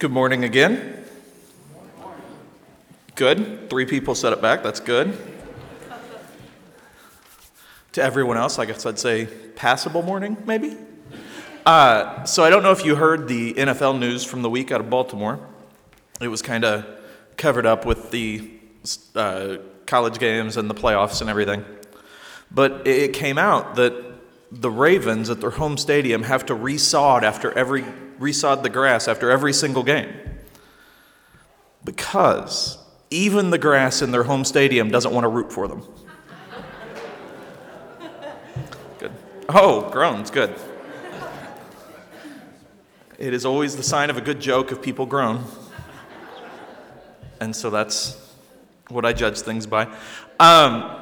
Good morning again. Good. Three people set it back. That's good. to everyone else, I guess I'd say passable morning, maybe. Uh, so I don't know if you heard the NFL news from the week out of Baltimore. It was kind of covered up with the uh, college games and the playoffs and everything. But it came out that the Ravens at their home stadium have to resod after every resod the grass after every single game. Because even the grass in their home stadium doesn't want to root for them. Good. Oh, groans, good. It is always the sign of a good joke if people groan. And so that's what I judge things by. Um,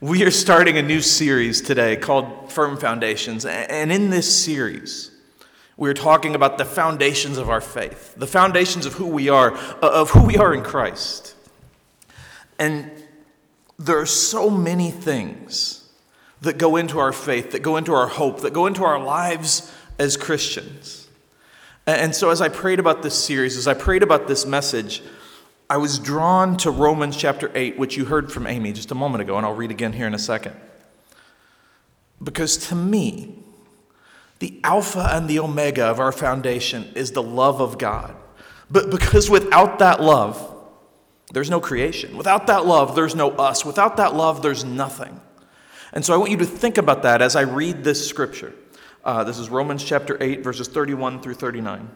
we are starting a new series today called Firm Foundations. And in this series, we're talking about the foundations of our faith, the foundations of who we are, uh, of who we are in Christ. And there are so many things that go into our faith, that go into our hope, that go into our lives as Christians. And so, as I prayed about this series, as I prayed about this message, I was drawn to Romans chapter 8, which you heard from Amy just a moment ago, and I'll read again here in a second. Because to me, the Alpha and the Omega of our foundation is the love of God. But because without that love, there's no creation. Without that love, there's no us. Without that love, there's nothing. And so I want you to think about that as I read this scripture. Uh, this is Romans chapter 8, verses 31 through 39.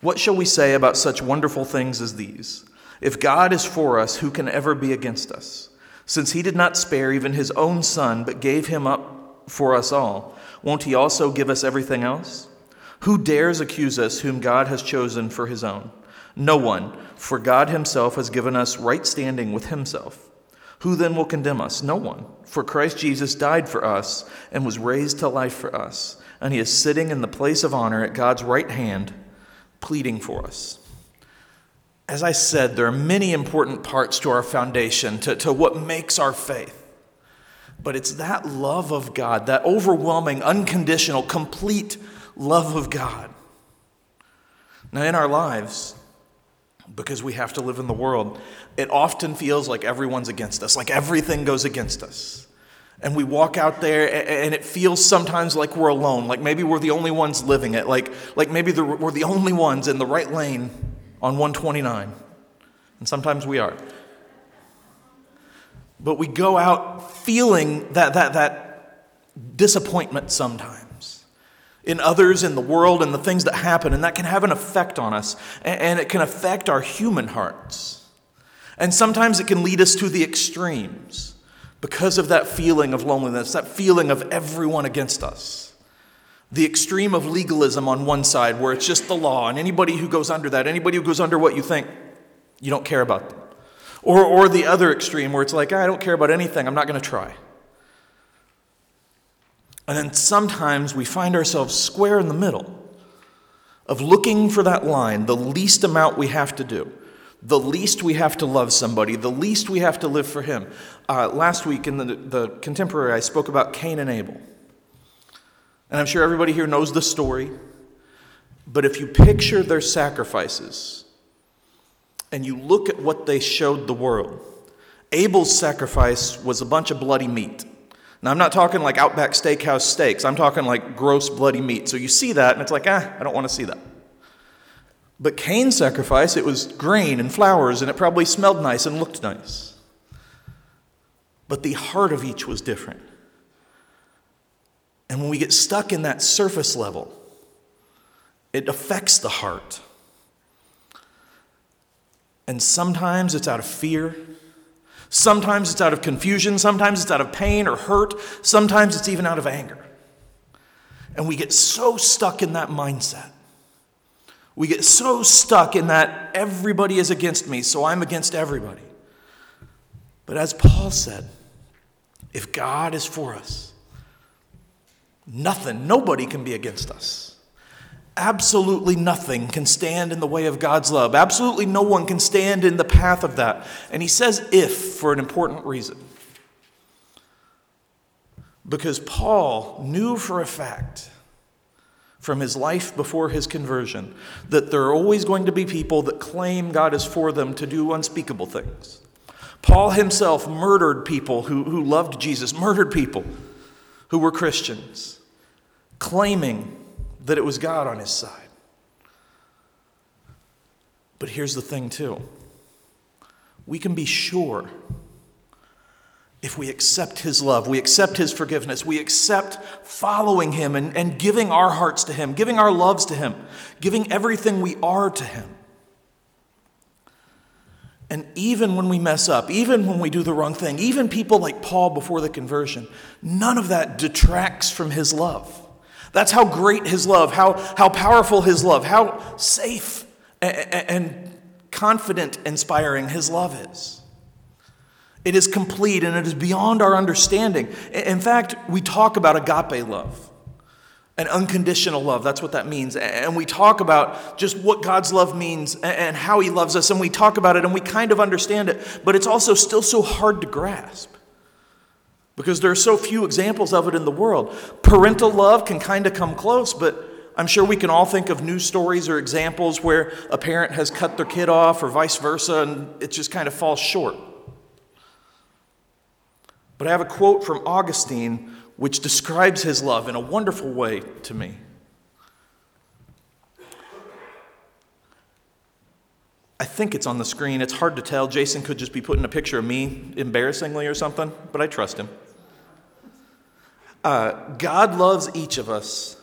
What shall we say about such wonderful things as these? If God is for us, who can ever be against us? Since he did not spare even his own son, but gave him up for us all won't He also give us everything else? Who dares accuse us whom God has chosen for His own? No one, for God Himself has given us right standing with Himself. Who then will condemn us? No one. For Christ Jesus died for us and was raised to life for us, and He is sitting in the place of honor at God's right hand, pleading for us. As I said, there are many important parts to our foundation, to, to what makes our faith. But it's that love of God, that overwhelming, unconditional, complete love of God. Now, in our lives, because we have to live in the world, it often feels like everyone's against us, like everything goes against us. And we walk out there, and it feels sometimes like we're alone, like maybe we're the only ones living it, like, like maybe we're the only ones in the right lane on 129. And sometimes we are. But we go out feeling that, that, that disappointment sometimes in others, in the world, and the things that happen, and that can have an effect on us, and it can affect our human hearts. And sometimes it can lead us to the extremes because of that feeling of loneliness, that feeling of everyone against us. The extreme of legalism on one side, where it's just the law, and anybody who goes under that, anybody who goes under what you think, you don't care about them. Or, or the other extreme where it's like, I don't care about anything, I'm not going to try. And then sometimes we find ourselves square in the middle of looking for that line, the least amount we have to do, the least we have to love somebody, the least we have to live for Him. Uh, last week in the, the contemporary, I spoke about Cain and Abel. And I'm sure everybody here knows the story. But if you picture their sacrifices, and you look at what they showed the world, Abel's sacrifice was a bunch of bloody meat. Now, I'm not talking like Outback Steakhouse steaks, I'm talking like gross bloody meat. So you see that, and it's like, ah, I don't want to see that. But Cain's sacrifice, it was grain and flowers, and it probably smelled nice and looked nice. But the heart of each was different. And when we get stuck in that surface level, it affects the heart. And sometimes it's out of fear. Sometimes it's out of confusion. Sometimes it's out of pain or hurt. Sometimes it's even out of anger. And we get so stuck in that mindset. We get so stuck in that everybody is against me, so I'm against everybody. But as Paul said, if God is for us, nothing, nobody can be against us. Absolutely nothing can stand in the way of God's love. Absolutely no one can stand in the path of that. And he says if for an important reason. Because Paul knew for a fact from his life before his conversion that there are always going to be people that claim God is for them to do unspeakable things. Paul himself murdered people who, who loved Jesus, murdered people who were Christians, claiming that it was God on his side. But here's the thing, too we can be sure if we accept his love, we accept his forgiveness, we accept following him and, and giving our hearts to him, giving our loves to him, giving everything we are to him. And even when we mess up, even when we do the wrong thing, even people like Paul before the conversion, none of that detracts from his love. That's how great his love, how, how powerful his love, how safe and, confident, inspiring his love is. It is complete and it is beyond our understanding. In fact, we talk about agape love, an unconditional love. That's what that means. And we talk about just what God's love means and how He loves us. And we talk about it and we kind of understand it, but it's also still so hard to grasp because there are so few examples of it in the world. Parental love can kind of come close, but I'm sure we can all think of news stories or examples where a parent has cut their kid off or vice versa, and it just kind of falls short. But I have a quote from Augustine which describes his love in a wonderful way to me. I think it's on the screen. It's hard to tell. Jason could just be putting a picture of me embarrassingly or something, but I trust him. Uh, God loves each of us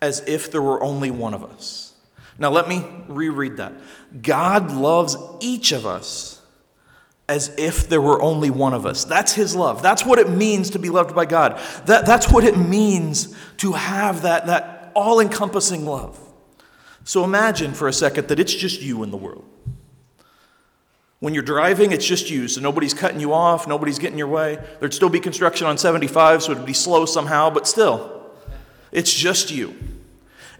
as if there were only one of us. Now, let me reread that. God loves each of us as if there were only one of us. That's his love. That's what it means to be loved by God. That, that's what it means to have that, that all encompassing love. So imagine for a second that it's just you in the world. When you're driving, it's just you, so nobody's cutting you off, nobody's getting your way. There'd still be construction on 75, so it'd be slow somehow, but still, it's just you.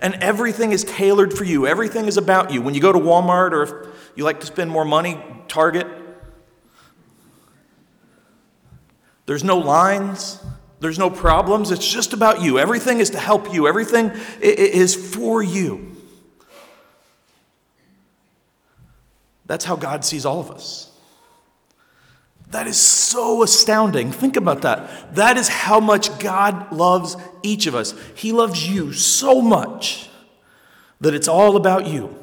And everything is tailored for you, everything is about you. When you go to Walmart or if you like to spend more money, Target, There's no lines, there's no problems. It's just about you. Everything is to help you, everything is for you. That's how God sees all of us. That is so astounding. Think about that. That is how much God loves each of us. He loves you so much that it's all about you.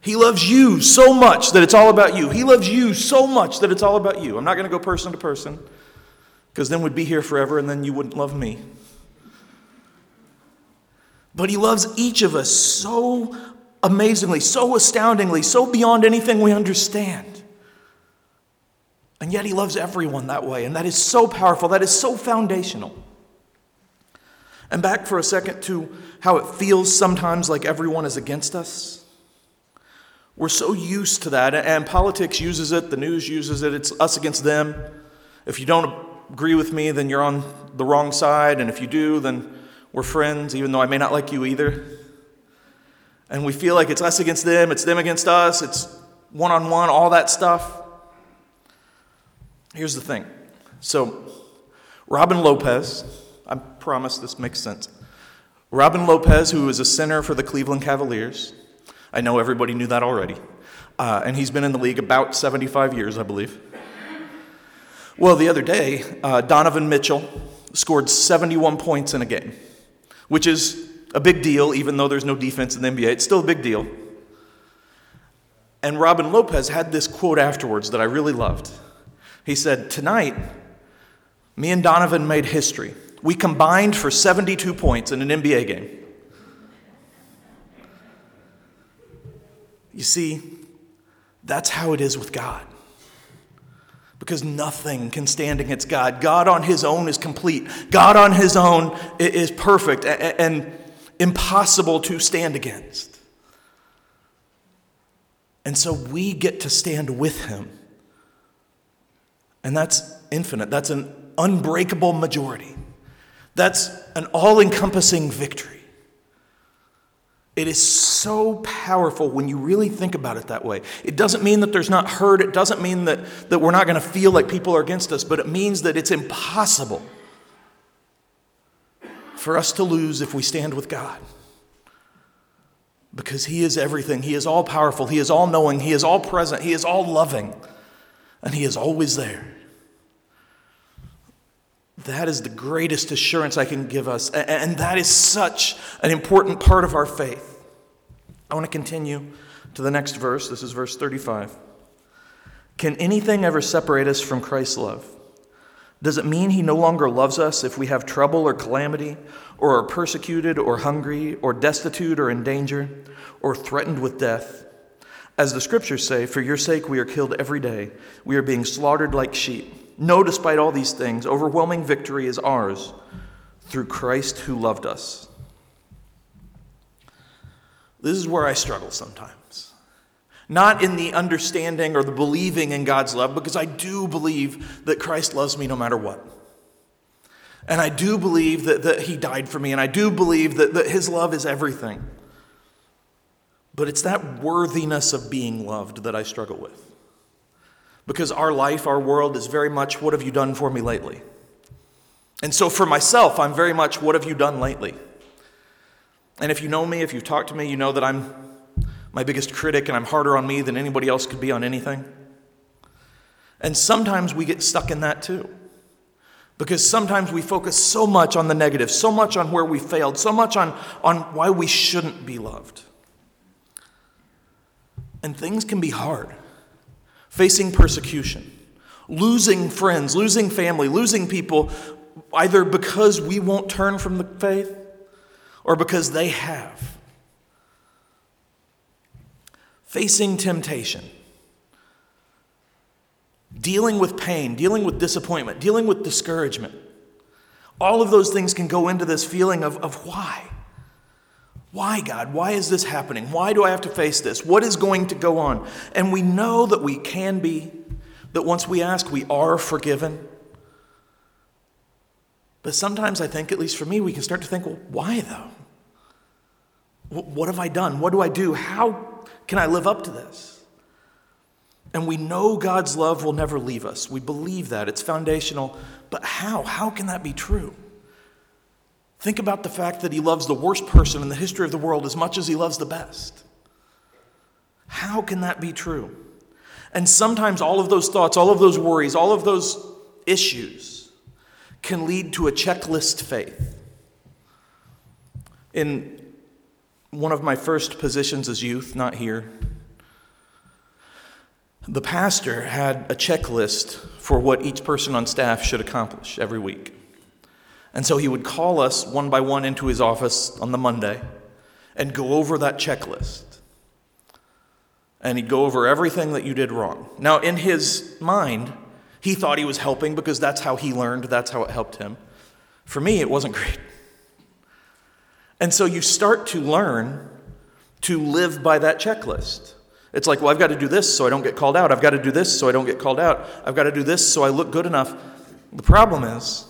He loves you so much that it's all about you. He loves you so much that it's all about you. I'm not going to go person to person because then we'd be here forever and then you wouldn't love me. But He loves each of us so amazingly, so astoundingly, so beyond anything we understand. And yet He loves everyone that way. And that is so powerful. That is so foundational. And back for a second to how it feels sometimes like everyone is against us. We're so used to that, and politics uses it, the news uses it, it's us against them. If you don't agree with me, then you're on the wrong side, and if you do, then we're friends, even though I may not like you either. And we feel like it's us against them, it's them against us, it's one on one, all that stuff. Here's the thing. So, Robin Lopez, I promise this makes sense. Robin Lopez, who is a center for the Cleveland Cavaliers, I know everybody knew that already. Uh, and he's been in the league about 75 years, I believe. Well, the other day, uh, Donovan Mitchell scored 71 points in a game, which is a big deal, even though there's no defense in the NBA. It's still a big deal. And Robin Lopez had this quote afterwards that I really loved. He said, Tonight, me and Donovan made history. We combined for 72 points in an NBA game. You see, that's how it is with God. Because nothing can stand against God. God on His own is complete. God on His own is perfect and impossible to stand against. And so we get to stand with Him. And that's infinite. That's an unbreakable majority. That's an all encompassing victory. It is so powerful when you really think about it that way. It doesn't mean that there's not hurt. It doesn't mean that, that we're not going to feel like people are against us, but it means that it's impossible for us to lose if we stand with God. Because He is everything. He is all powerful. He is all knowing. He is all present. He is all loving. And He is always there. That is the greatest assurance I can give us. And that is such an important part of our faith. I want to continue to the next verse. This is verse 35. Can anything ever separate us from Christ's love? Does it mean he no longer loves us if we have trouble or calamity, or are persecuted, or hungry, or destitute, or in danger, or threatened with death? As the scriptures say, for your sake we are killed every day, we are being slaughtered like sheep. No, despite all these things, overwhelming victory is ours through Christ who loved us. This is where I struggle sometimes. Not in the understanding or the believing in God's love, because I do believe that Christ loves me no matter what. And I do believe that, that He died for me, and I do believe that, that His love is everything. But it's that worthiness of being loved that I struggle with. Because our life, our world is very much, what have you done for me lately? And so for myself, I'm very much, what have you done lately? And if you know me, if you've talked to me, you know that I'm my biggest critic and I'm harder on me than anybody else could be on anything. And sometimes we get stuck in that too. Because sometimes we focus so much on the negative, so much on where we failed, so much on, on why we shouldn't be loved. And things can be hard. Facing persecution, losing friends, losing family, losing people, either because we won't turn from the faith or because they have. Facing temptation, dealing with pain, dealing with disappointment, dealing with discouragement. All of those things can go into this feeling of, of why? Why, God? Why is this happening? Why do I have to face this? What is going to go on? And we know that we can be, that once we ask, we are forgiven. But sometimes I think, at least for me, we can start to think, well, why though? What have I done? What do I do? How can I live up to this? And we know God's love will never leave us. We believe that. It's foundational. But how? How can that be true? Think about the fact that He loves the worst person in the history of the world as much as He loves the best. How can that be true? And sometimes all of those thoughts, all of those worries, all of those issues can lead to a checklist faith. In one of my first positions as youth, not here, the pastor had a checklist for what each person on staff should accomplish every week. And so he would call us one by one into his office on the Monday and go over that checklist. And he'd go over everything that you did wrong. Now, in his mind, he thought he was helping because that's how he learned, that's how it helped him. For me, it wasn't great. And so you start to learn to live by that checklist. It's like, well, I've got to do this so I don't get called out. I've got to do this so I don't get called out. I've got to do this so I look good enough. The problem is,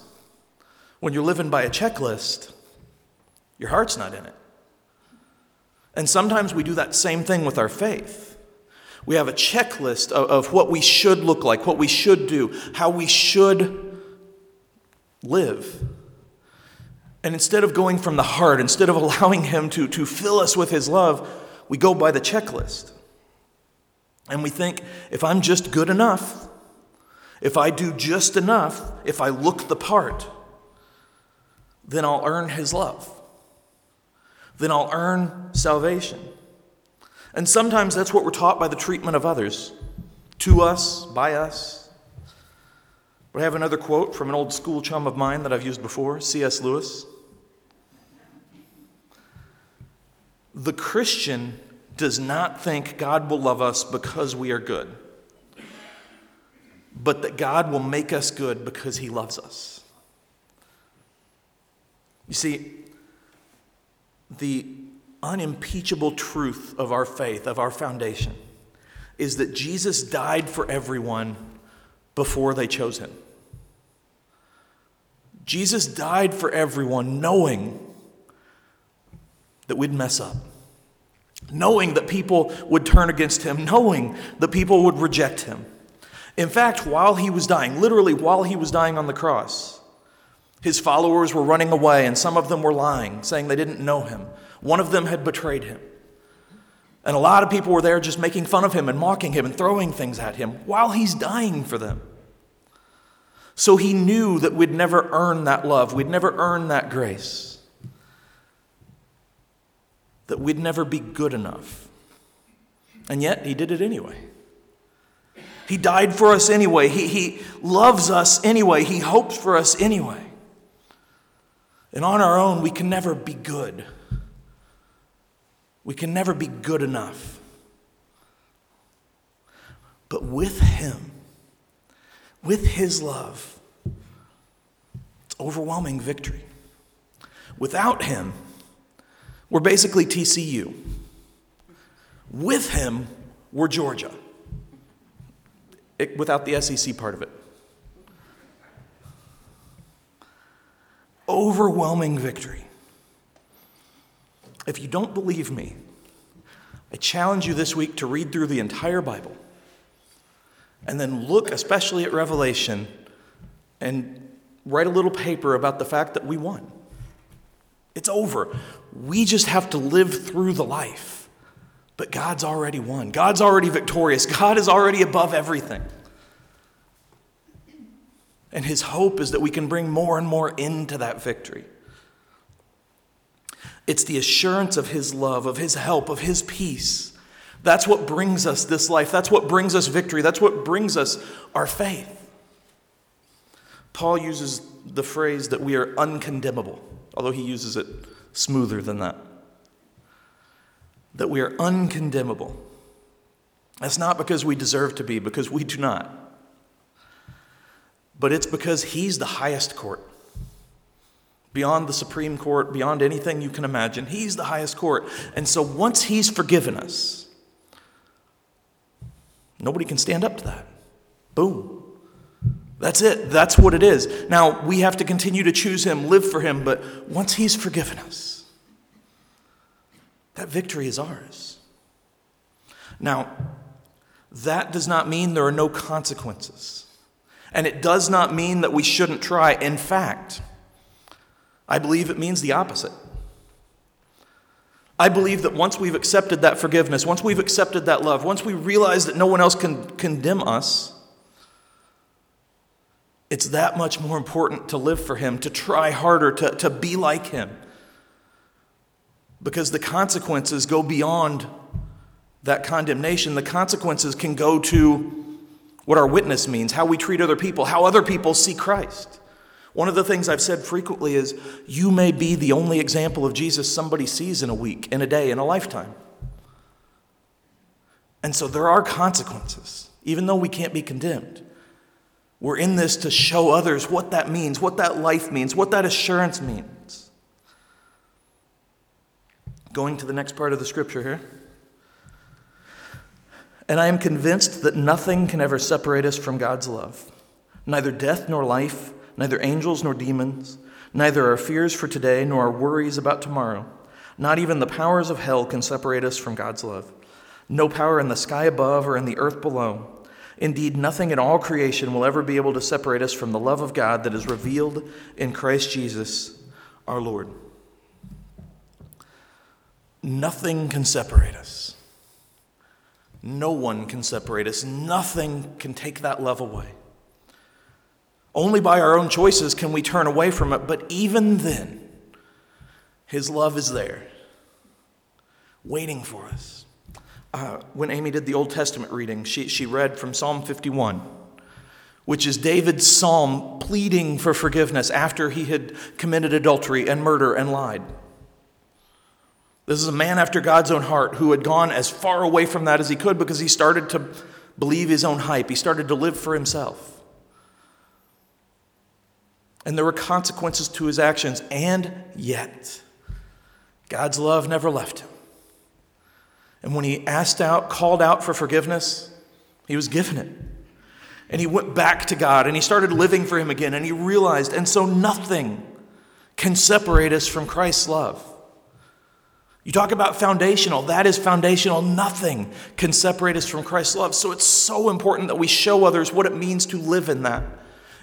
when you're living by a checklist, your heart's not in it. And sometimes we do that same thing with our faith. We have a checklist of, of what we should look like, what we should do, how we should live. And instead of going from the heart, instead of allowing Him to, to fill us with His love, we go by the checklist. And we think, if I'm just good enough, if I do just enough, if I look the part, then I'll earn His love. Then I'll earn salvation. And sometimes that's what we're taught by the treatment of others, to us, by us. I have another quote from an old school chum of mine that I've used before, C.S. Lewis. The Christian does not think God will love us because we are good, but that God will make us good because he loves us. You see, the unimpeachable truth of our faith, of our foundation, is that Jesus died for everyone before they chose him. Jesus died for everyone knowing that we'd mess up knowing that people would turn against him, knowing that people would reject him. In fact, while he was dying, literally while he was dying on the cross, His followers were running away, and some of them were lying, saying they didn't know him. One of them had betrayed him. And a lot of people were there just making fun of him and mocking him and throwing things at him while he's dying for them. So he knew that we'd never earn that love, we'd never earn that grace, that we'd never be good enough. And yet he did it anyway. He died for us anyway. He, he loves us anyway. He hopes for us anyway. And on our own, we can never be good. We can never be good enough. But with Him, with His love, it's overwhelming victory. Without Him, we're basically TCU. With Him, we're Georgia, it, without the SEC part of it. Overwhelming victory. If you don't believe me, I challenge you this week to read through the entire Bible and then look especially at Revelation and write a little paper about the fact that we won. It's over. We just have to live through the life. But God's already won. God's already victorious. God is already above everything. And his hope is that we can bring more and more into that victory. It's the assurance of His love, of His help, of His peace. That's what brings us this life. That's what brings us victory. That's what brings us our faith. Paul uses the phrase that we are uncondemnable, although he uses it smoother than that. That we are uncondemnable. That's not because we deserve to be, because we do not. But it's because he's the highest court beyond the Supreme Court, beyond anything you can imagine. He's the highest court. And so once He's forgiven us, nobody can stand up to that. Boom. That's it. That's what it is. Now, we have to continue to choose Him, live for Him, but once He's forgiven us, that victory is ours. Now, that does not mean there are no consequences. And it does not mean that we shouldn't try. In fact, I believe it means the opposite. I believe that once we've accepted that forgiveness, once we've accepted that love, once we realize that no one else can condemn us, it's that much more important to live for Him, to try harder, to, to be like Him. Because the consequences go beyond that condemnation. The consequences can go to what our witness means, how we treat other people, how other people see Christ. One of the things I've said frequently is you may be the only example of Jesus somebody sees in a week, in a day, in a lifetime. And so there are consequences, even though we can't be condemned. We're in this to show others what that means, what that life means, what that assurance means. Going to the next part of the scripture here. And I am convinced that nothing can ever separate us from God's love, neither death nor life neither angels nor demons, neither our fears for today nor our worries about tomorrow. Not even the powers of hell can separate us from God's love. No power in the sky above or in the earth below. Indeed, nothing in all creation will ever be able to separate us from the love of God that is revealed in Christ Jesus our Lord. Nothing can separate us. No one can separate us. Nothing can take that love away. Only by our own choices can we turn away from it, but even then, His love is there, waiting for us. Uh, when Amy did the Old Testament reading, she, she read from Psalm 51, which is David's psalm pleading for forgiveness after he had committed adultery and murder and lied. This is a man after God's own heart who had gone as far away from that as he could because he started to believe his own hype. He started to live for himself and there were consequences to his actions, and yet God's love never left him. And when he asked out, called out for forgiveness, he was given it. And he went back to God and he started living for him again, and he realized, and so nothing can separate us from Christ's love. You talk about foundational, that is foundational. Nothing can separate us from Christ's love. So it's so important that we show others what it means to live in that.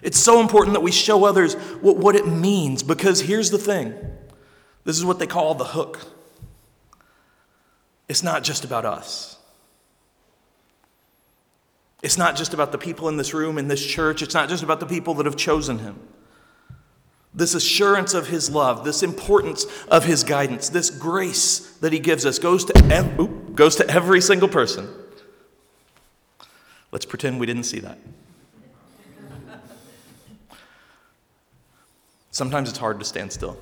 It's so important that we show others what, what it means because here's the thing this is what they call the hook. It's not just about us. It's not just about the people in this room, in this church. It's not just about the people that have chosen him. This assurance of his love, this importance of his guidance, this grace that he gives us goes to, ev- goes to every single person. Let's pretend we didn't see that. Sometimes it's hard to stand still.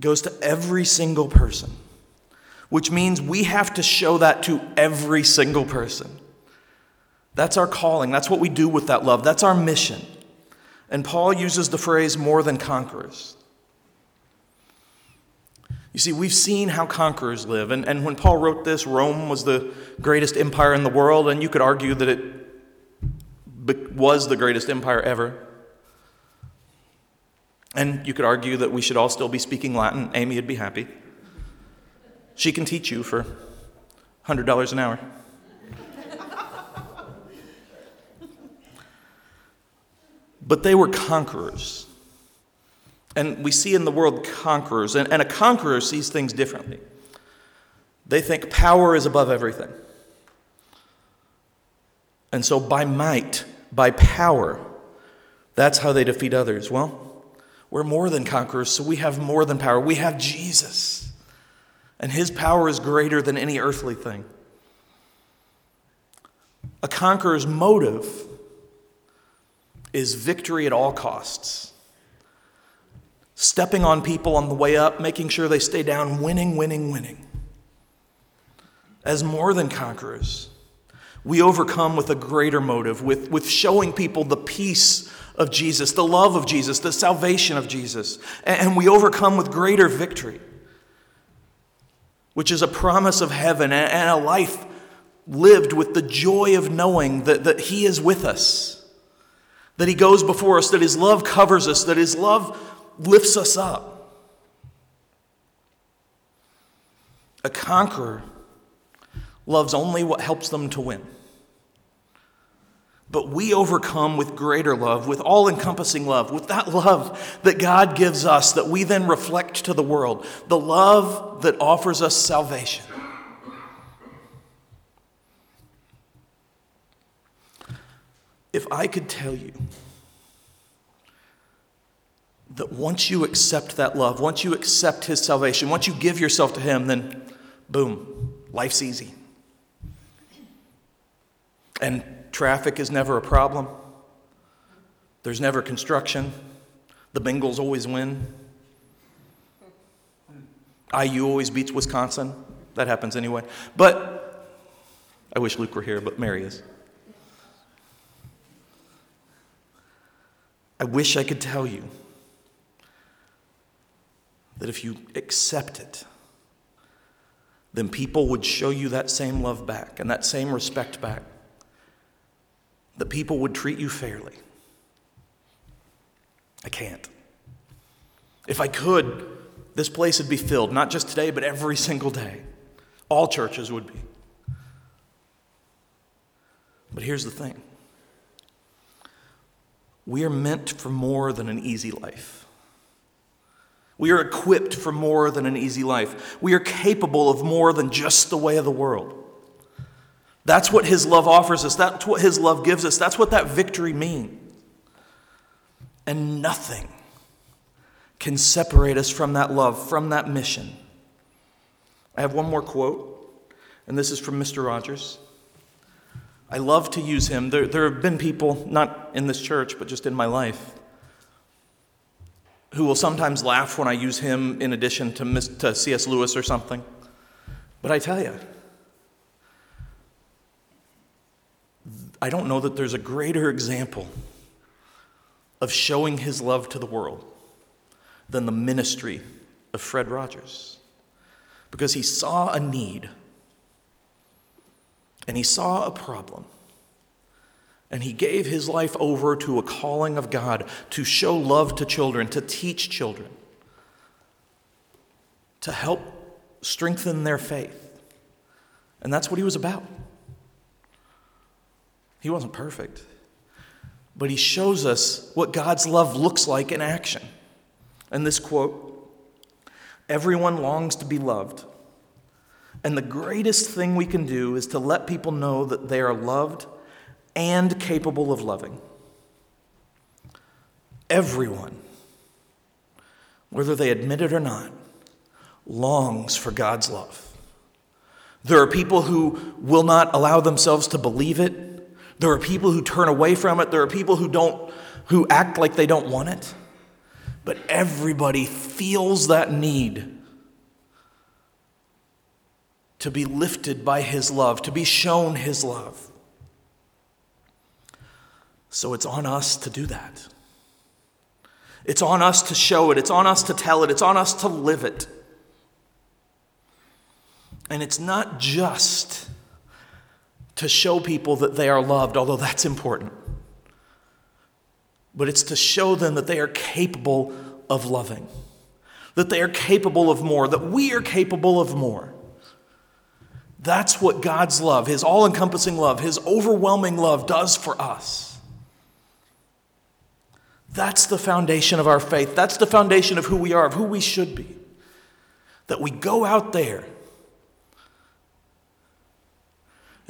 Goes to every single person, which means we have to show that to every single person. That's our calling. That's what we do with that love. That's our mission. And Paul uses the phrase more than conquerors. You see, we've seen how conquerors live. And, and when Paul wrote this, Rome was the greatest empire in the world, and you could argue that it was the greatest empire ever. And you could argue that we should all still be speaking Latin. Amy would be happy. She can teach you for $100 an hour. but they were conquerors. And we see in the world conquerors, and, and a conqueror sees things differently. They think power is above everything. And so, by might, by power. That's how they defeat others. Well, we're more than conquerors, so we have more than power. We have Jesus, and his power is greater than any earthly thing. A conqueror's motive is victory at all costs. Stepping on people on the way up, making sure they stay down, winning, winning, winning. As more than conquerors, we overcome with a greater motive, with, with showing people the peace of Jesus, the love of Jesus, the salvation of Jesus. And we overcome with greater victory, which is a promise of heaven and a life lived with the joy of knowing that, that He is with us, that He goes before us, that His love covers us, that His love lifts us up. A conqueror loves only what helps them to win. But we overcome with greater love, with all encompassing love, with that love that God gives us that we then reflect to the world, the love that offers us salvation. If I could tell you that once you accept that love, once you accept His salvation, once you give yourself to Him, then boom, life's easy. And traffic is never a problem. There's never construction. The Bengals always win. IU always beats Wisconsin. That happens anyway. But I wish Luke were here, but Mary is. I wish I could tell you that if you accept it, then people would show you that same love back and that same respect back that people would treat you fairly. I can't. If I could, this place would be filled, not just today, but every single day. All churches would be. But here's the thing we are meant for more than an easy life. We are equipped for more than an easy life. We are capable of more than just the way of the world. That's what His love offers us. That's what His love gives us. That's what that victory means. And nothing can separate us from that love, from that mission. I have one more quote, and this is from Mr. Rogers. I love to use him. There, there have been people, not in this church, but just in my life, who will sometimes laugh when I use him in addition to, to C.S. Lewis or something. But I tell you, I don't know that there's a greater example of showing his love to the world than the ministry of Fred Rogers. Because he saw a need and he saw a problem. And he gave his life over to a calling of God to show love to children, to teach children, to help strengthen their faith. And that's what he was about. He wasn't perfect. But he shows us what God's love looks like in action. And this quote Everyone longs to be loved. And the greatest thing we can do is to let people know that they are loved and capable of loving. Everyone, whether they admit it or not, longs for God's love. There are people who will not allow themselves to believe it. There are people who turn away from it. There are people who don't who act like they don't want it. But everybody feels that need to be lifted by his love, to be shown his love. So it's on us to do that. It's on us to show it. It's on us to tell it. It's on us to live it. And it's not just to show people that they are loved, although that's important, but it's to show them that they are capable of loving, that they are capable of more, that we are capable of more. That's what God's love, His all encompassing love, His overwhelming love does for us. That's the foundation of our faith. That's the foundation of who we are, of who we should be. That we go out there,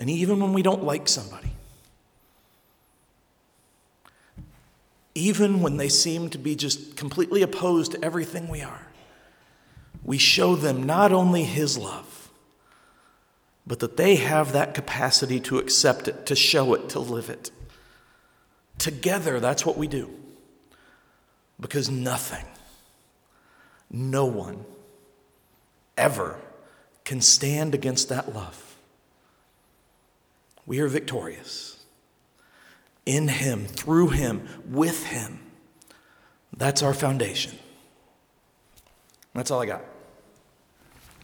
and even when we don't like somebody, even when they seem to be just completely opposed to everything we are, we show them not only His love, but that they have that capacity to accept it, to show it, to live it. Together, that's what we do. Because nothing, no one, ever can stand against that love. We are victorious in Him, through Him, with Him. That's our foundation. That's all I got.